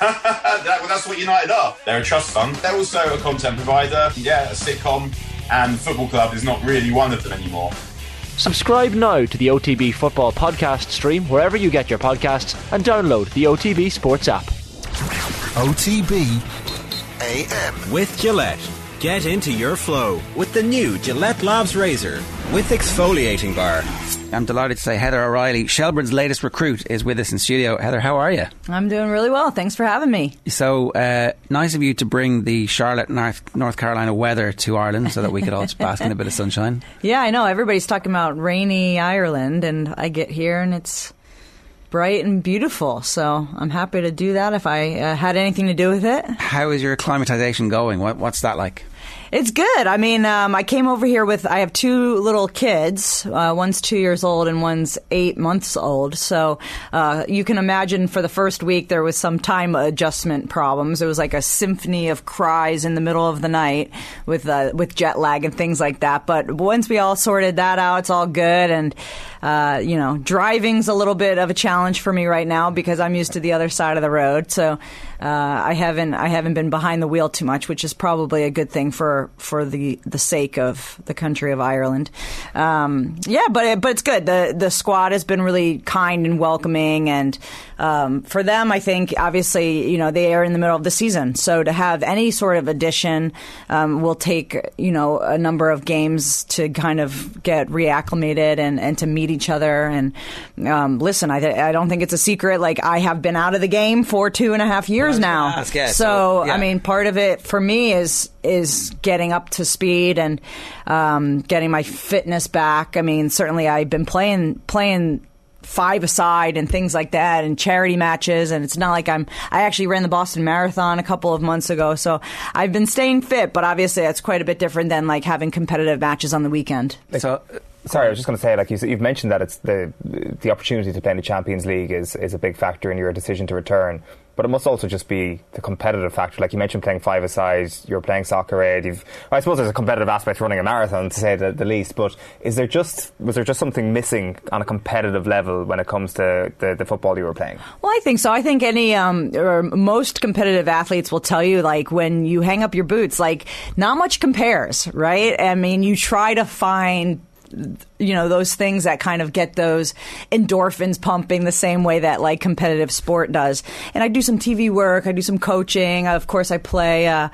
that, well, that's what United are. They're a trust fund. They're also a content provider. Yeah, a sitcom. And Football Club is not really one of them anymore. Subscribe now to the OTB Football Podcast stream wherever you get your podcasts and download the OTB Sports app. OTB AM. With Gillette. Get into your flow with the new Gillette Labs Razor with exfoliating bar. I'm delighted to say Heather O'Reilly, Shelbourne's latest recruit, is with us in studio. Heather, how are you? I'm doing really well. Thanks for having me. So uh, nice of you to bring the Charlotte, North, North Carolina weather to Ireland so that we could all bask in a bit of sunshine. Yeah, I know. Everybody's talking about rainy Ireland, and I get here and it's bright and beautiful. So I'm happy to do that if I uh, had anything to do with it. How is your acclimatization going? What, what's that like? It's good. I mean, um, I came over here with, I have two little kids. Uh, one's two years old and one's eight months old. So uh, you can imagine for the first week there was some time adjustment problems. It was like a symphony of cries in the middle of the night with, uh, with jet lag and things like that. But once we all sorted that out, it's all good. And, uh, you know, driving's a little bit of a challenge for me right now because I'm used to the other side of the road. So uh, I haven't I haven't been behind the wheel too much, which is probably a good thing for for the the sake of the country of Ireland. Um, yeah, but it, but it's good. the The squad has been really kind and welcoming, and um, for them, I think obviously you know they are in the middle of the season, so to have any sort of addition um, will take you know a number of games to kind of get reacclimated and and to meet each other. And um, listen, I I don't think it's a secret. Like I have been out of the game for two and a half years years now. Ask, yeah, so, so yeah. I mean, part of it for me is is getting up to speed and um, getting my fitness back. I mean, certainly I've been playing playing five aside and things like that and charity matches and it's not like I'm I actually ran the Boston Marathon a couple of months ago so I've been staying fit but obviously that's quite a bit different than like having competitive matches on the weekend. So Sorry, I was just going to say, like you, have mentioned that it's the the opportunity to play in the Champions League is, is a big factor in your decision to return but it must also just be the competitive factor. Like you mentioned, playing five aside, you're playing soccer aid. You've, I suppose there's a competitive aspect to running a marathon, to say the, the, least. But is there just was there just something missing on a competitive level when it comes to the, the football you were playing? Well, I think so. I think any um, or most competitive athletes will tell you, like when you hang up your boots, like not much compares, right? I mean, you try to find you know those things that kind of get those endorphins pumping the same way that like competitive sport does and i do some tv work i do some coaching of course i play uh,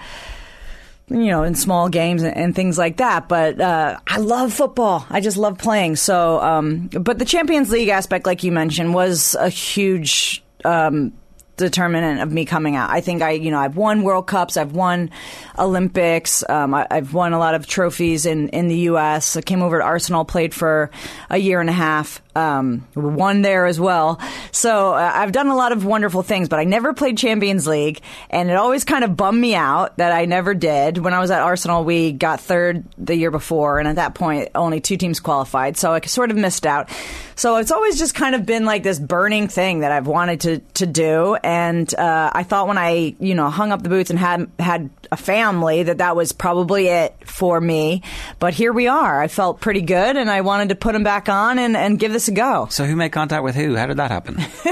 you know, in small games and, things like that. But uh, I love football. I just love playing. So, um, but the Champions League aspect, like you mentioned, was a huge um, determinant of me coming out. I think I, you know, I've won World Cups, I've won Olympics, um, I, have won a lot of trophies in, in the U.S. I came over to Arsenal, played for a year and a half, um, won there as well. So uh, I've done a lot of wonderful things, but I never played Champions League, and it always kind of bummed me out that I never did. When I was at Arsenal, we got third the year before, and at that point, only two teams qualified, so I sort of missed out. So it's always just kind of been like this burning thing that I've wanted to to do, and uh, I thought when I you know hung up the boots and had had a family that that was probably it for me. But here we are. I felt pretty good, and I wanted to put them back on and, and give this a go. So who made contact with who? How did that happen?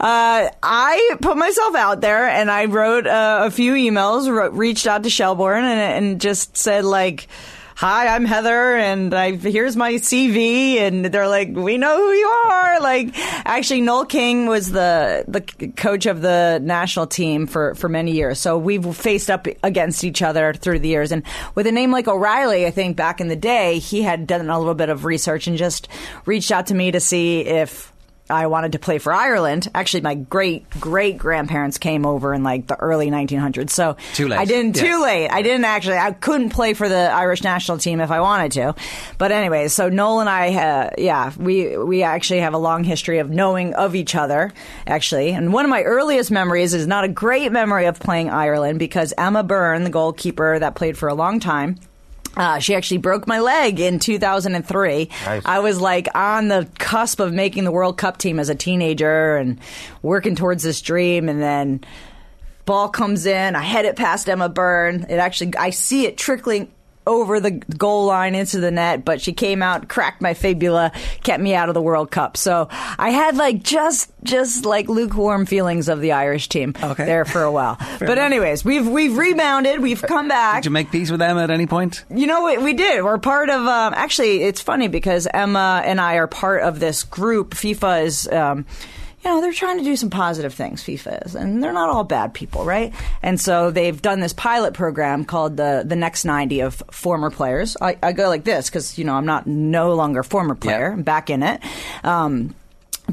uh, I put myself out there, and I wrote uh, a few emails, wrote, reached out to Shelbourne, and, and just said like hi, I'm Heather, and I here's my CV, and they're like, we know who you are. Like, actually, Noel King was the the coach of the national team for for many years, so we've faced up against each other through the years. And with a name like O'Reilly, I think back in the day, he had done a little bit of research and just reached out to me to see if I wanted to play for Ireland. Actually, my great great grandparents came over in like the early 1900s. So too late. I didn't. Yeah. Too late. I didn't actually. I couldn't play for the Irish national team if I wanted to. But anyway, so Noel and I, uh, yeah, we we actually have a long history of knowing of each other. Actually, and one of my earliest memories is not a great memory of playing Ireland because Emma Byrne, the goalkeeper that played for a long time uh, she actually broke my leg in 2003. Nice. I was like on the cusp of making the World Cup team as a teenager and working towards this dream, and then ball comes in. I head it past Emma Byrne. It actually, I see it trickling over the goal line into the net, but she came out, cracked my fibula, kept me out of the World Cup. So I had like just just like lukewarm feelings of the Irish team Okay. there for a while. but anyways, we've we've rebounded, we've come back. Did you make peace with them at any point? You know what we did? We're part of. Um, actually, it's funny because Emma and I are part of this group. FIFA is. Um, you know, they're trying to do some positive things, FIFA is, and they're not all bad people, right? And so they've done this pilot program called the the Next 90 of former players. I, I go like this because, you know, I'm not no longer a former player. I'm back in it. Um,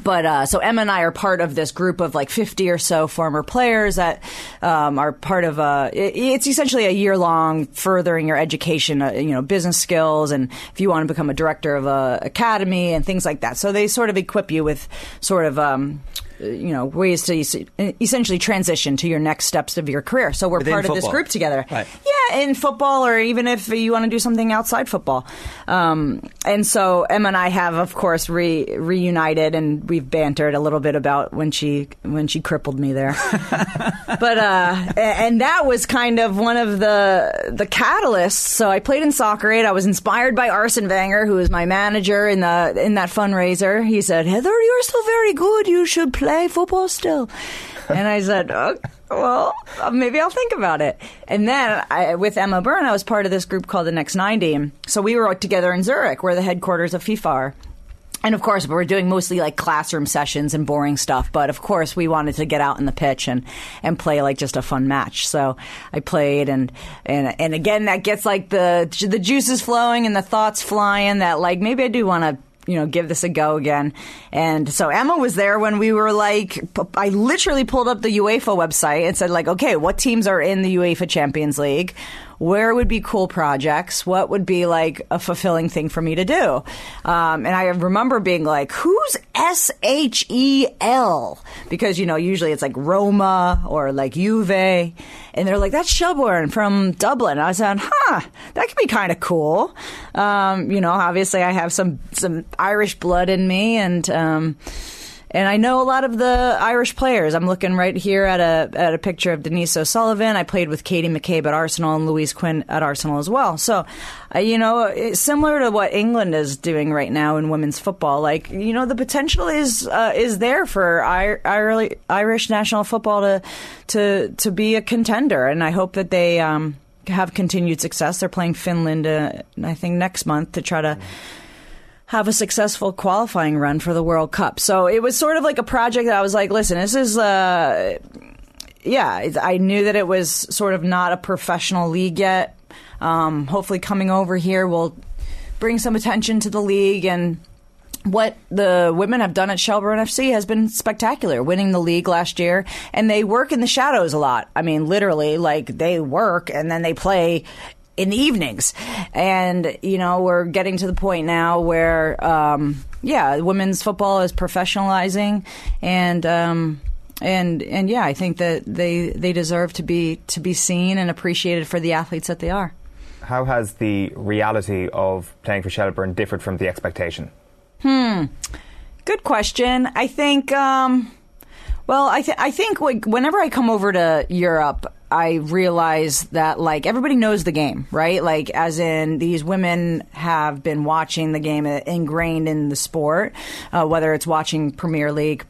but uh, so Emma and I are part of this group of like 50 or so former players that um, are part of a. it- It's essentially a year long furthering your education, uh, you know, business skills, and if you want to become a director of a academy and things like that. So they sort of equip you with sort of. Um, you know ways to es- essentially transition to your next steps of your career. So we're Within part of this group together. Right. In football, or even if you want to do something outside football. Um, and so Emma and I have, of course, re- reunited, and we've bantered a little bit about when she when she crippled me there. but uh, and that was kind of one of the the catalysts. So I played in Soccer Aid. I was inspired by Arsene Wenger, who was my manager in the in that fundraiser. He said, "Heather, you're still very good. You should play football still." and I said, oh, "Well, uh, maybe I'll think about it." And then I, with Emma Byrne, I was part of this group called the Next 90. So we were together in Zurich, where the headquarters of FIFA are. And of course, we were doing mostly like classroom sessions and boring stuff. But of course, we wanted to get out in the pitch and, and play like just a fun match. So I played, and and and again, that gets like the the juices flowing and the thoughts flying. That like maybe I do want to you know, give this a go again. And so Emma was there when we were like, I literally pulled up the UEFA website and said like, okay, what teams are in the UEFA Champions League? Where would be cool projects? What would be like a fulfilling thing for me to do? Um, and I remember being like, who's S H E L? Because, you know, usually it's like Roma or like Juve. And they're like, that's Shelbourne from Dublin. I said, huh, that could be kind of cool. Um, you know, obviously I have some, some Irish blood in me and, um, and I know a lot of the Irish players. I'm looking right here at a at a picture of Denise O'Sullivan. I played with Katie McCabe at Arsenal and Louise Quinn at Arsenal as well. So, uh, you know, similar to what England is doing right now in women's football. Like, you know, the potential is uh, is there for Ir- Ir- Irish national football to to to be a contender, and I hope that they. Um, have continued success. They're playing Finland, uh, I think, next month to try to have a successful qualifying run for the World Cup. So it was sort of like a project that I was like, listen, this is, uh, yeah, I knew that it was sort of not a professional league yet. Um, hopefully, coming over here will bring some attention to the league and. What the women have done at Shelbourne FC has been spectacular, winning the league last year. And they work in the shadows a lot. I mean, literally, like they work and then they play in the evenings. And, you know, we're getting to the point now where, um, yeah, women's football is professionalizing and, um, and and yeah, I think that they they deserve to be to be seen and appreciated for the athletes that they are. How has the reality of playing for Shelbourne differed from the expectation? Hmm, good question. I think, um, well, I, th- I think like, whenever I come over to Europe, I realize that like everybody knows the game, right? Like, as in these women have been watching the game uh, ingrained in the sport, uh, whether it's watching Premier League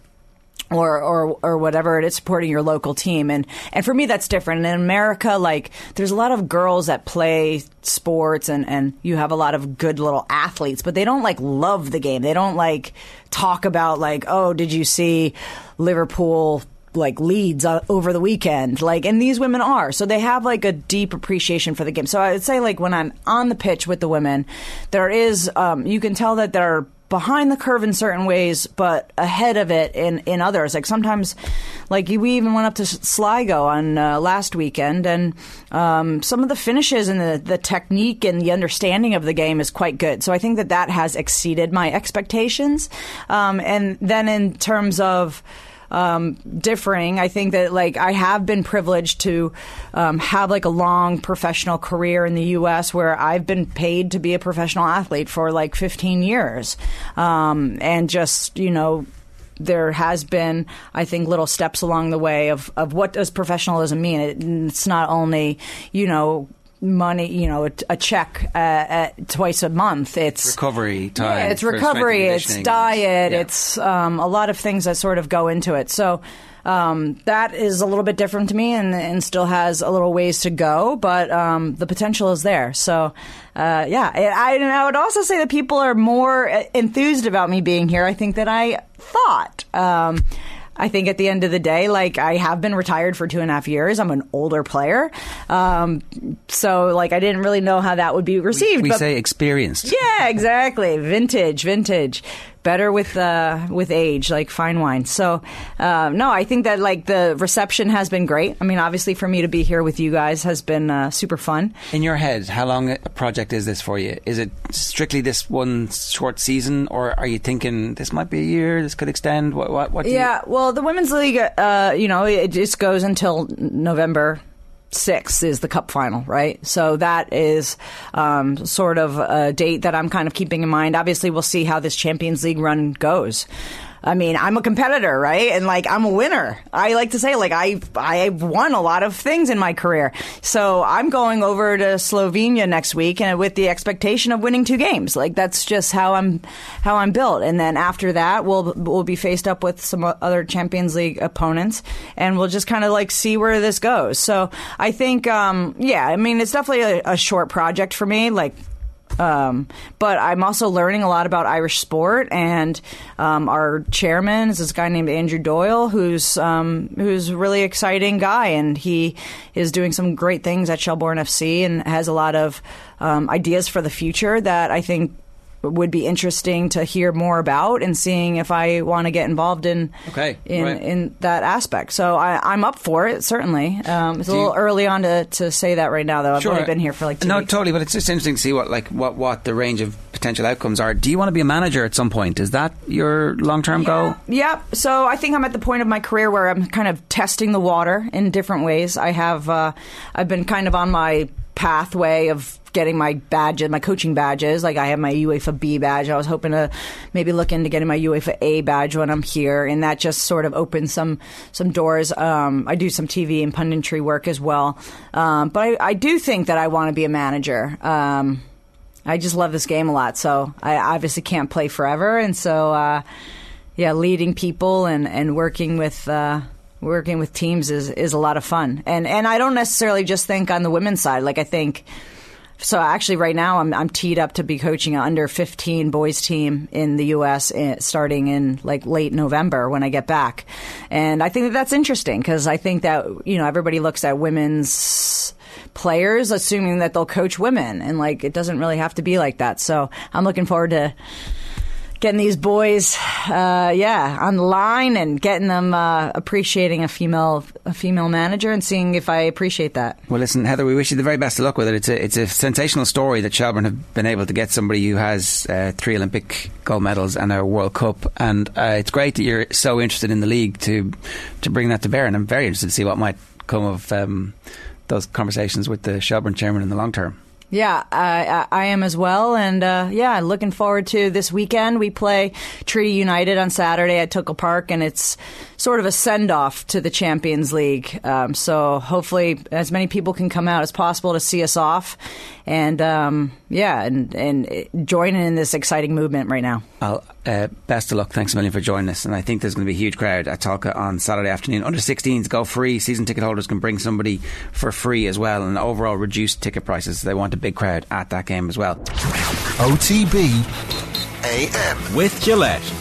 or, or or whatever it is supporting your local team. And and for me that's different. In america like there's a lot of girls that play sports and and you have a lot of good little athletes but they don't like love the game. They don't like talk about like oh did you see liverpool like leads uh, over the weekend like and these women are so they have like a deep appreciation for the game so i would say like when i'm on the pitch with the women there is um, you can tell that they're behind the curve in certain ways, but ahead of it in, in others. Like sometimes, like we even went up to Sligo on uh, last weekend, and um, some of the finishes and the, the technique and the understanding of the game is quite good. So I think that that has exceeded my expectations. Um, and then in terms of um, differing. I think that like I have been privileged to um, have like a long professional career in the U.S. where I've been paid to be a professional athlete for like 15 years, um, and just you know. There has been, I think, little steps along the way of, of what does professionalism mean. It, it's not only, you know, money, you know, a, a check uh, uh, twice a month. It's recovery time. Yeah, it's for strength and recovery. It's diet. Yeah. It's um, a lot of things that sort of go into it. So. Um, that is a little bit different to me and, and still has a little ways to go, but um, the potential is there. So, uh, yeah, I, I would also say that people are more enthused about me being here, I think, that I thought. Um, I think at the end of the day, like I have been retired for two and a half years. I'm an older player, um, so like I didn't really know how that would be received. we but say experienced. yeah, exactly. Vintage, vintage. Better with uh, with age, like fine wine. So, uh, no, I think that like the reception has been great. I mean, obviously, for me to be here with you guys has been uh, super fun. In your head, how long a project is this for you? Is it strictly this one short season, or are you thinking this might be a year? This could extend. What? What? what do Yeah, well, the women's league, uh, you know, it just goes until November. 6th is the cup final, right? So that is um, sort of a date that I'm kind of keeping in mind. Obviously, we'll see how this Champions League run goes. I mean, I'm a competitor, right? And like, I'm a winner. I like to say, like, I I've won a lot of things in my career. So I'm going over to Slovenia next week, and with the expectation of winning two games. Like, that's just how I'm how I'm built. And then after that, we'll we'll be faced up with some other Champions League opponents, and we'll just kind of like see where this goes. So I think, um, yeah, I mean, it's definitely a, a short project for me. Like. Um, but I'm also learning a lot about Irish sport, and um, our chairman is this guy named Andrew Doyle, who's um, who's a really exciting guy, and he is doing some great things at Shelbourne FC, and has a lot of um, ideas for the future that I think would be interesting to hear more about, and seeing if I want to get involved in Okay, in right. in that aspect. So I, I'm up for it. Certainly, um, it's a Do you- little early on to, to say that right now, though. I've Sure. only been here for like two no, weeks. totally. But it's just interesting to see what like what what the range of potential outcomes are. Do you want to be a manager at some point? Is that your long term goal? Yeah. So I think I'm at the point of my career where I'm kind of testing the water in different ways. I have, uh, I've been kind of on my pathway of getting my badges, my coaching badges. Like I have my UEFA B badge. I was hoping to maybe look into getting my UEFA A badge when I'm here, and that just sort of opens some some doors. Um, I do some TV and punditry work as well, um, but I, I do think that I want to be a manager. Um, I just love this game a lot, so I obviously can't play forever, and so uh, yeah, leading people and and working with. Uh, Working with teams is, is a lot of fun, and and I don't necessarily just think on the women's side. Like I think, so actually right now I'm I'm teed up to be coaching an under 15 boys team in the U.S. in- eh, starting in like late November when I get back, and I think that that's interesting because I think that you know everybody looks at women's players assuming that they'll coach women, and like it doesn't really have to be like that. So I'm looking forward to getting these boys, uh, yeah, on the line and getting them uh, appreciating a female a female manager and seeing if I appreciate that. Well, listen, Heather, we wish you the very best of luck with it. It's a it's a sensational story that Shelbourne have been able to get somebody who has uh, three Olympic gold medals and a World Cup, and uh, it's great that you're so interested in the league to to bring that to bear. And I'm very interested to see what might come of um, those conversations with the Shelbourne chairman in the long term. Yeah, I, I, am as well, and uh, yeah, looking forward to this weekend. We play Treaty United on Saturday at Tolka Park, and it's sort of a send off to the Champions League. Um, so hopefully, as many people can come out as possible to see us off, and um, yeah, and and join in this exciting movement right now. Well, uh, best of luck. Thanks a million for joining us. And I think there's going to be a huge crowd at Tolka on Saturday afternoon. Under 16s go free. Season ticket holders can bring somebody for free as well. And overall reduced ticket prices. They want a big crowd at that game as well. OTB AM. With Gillette.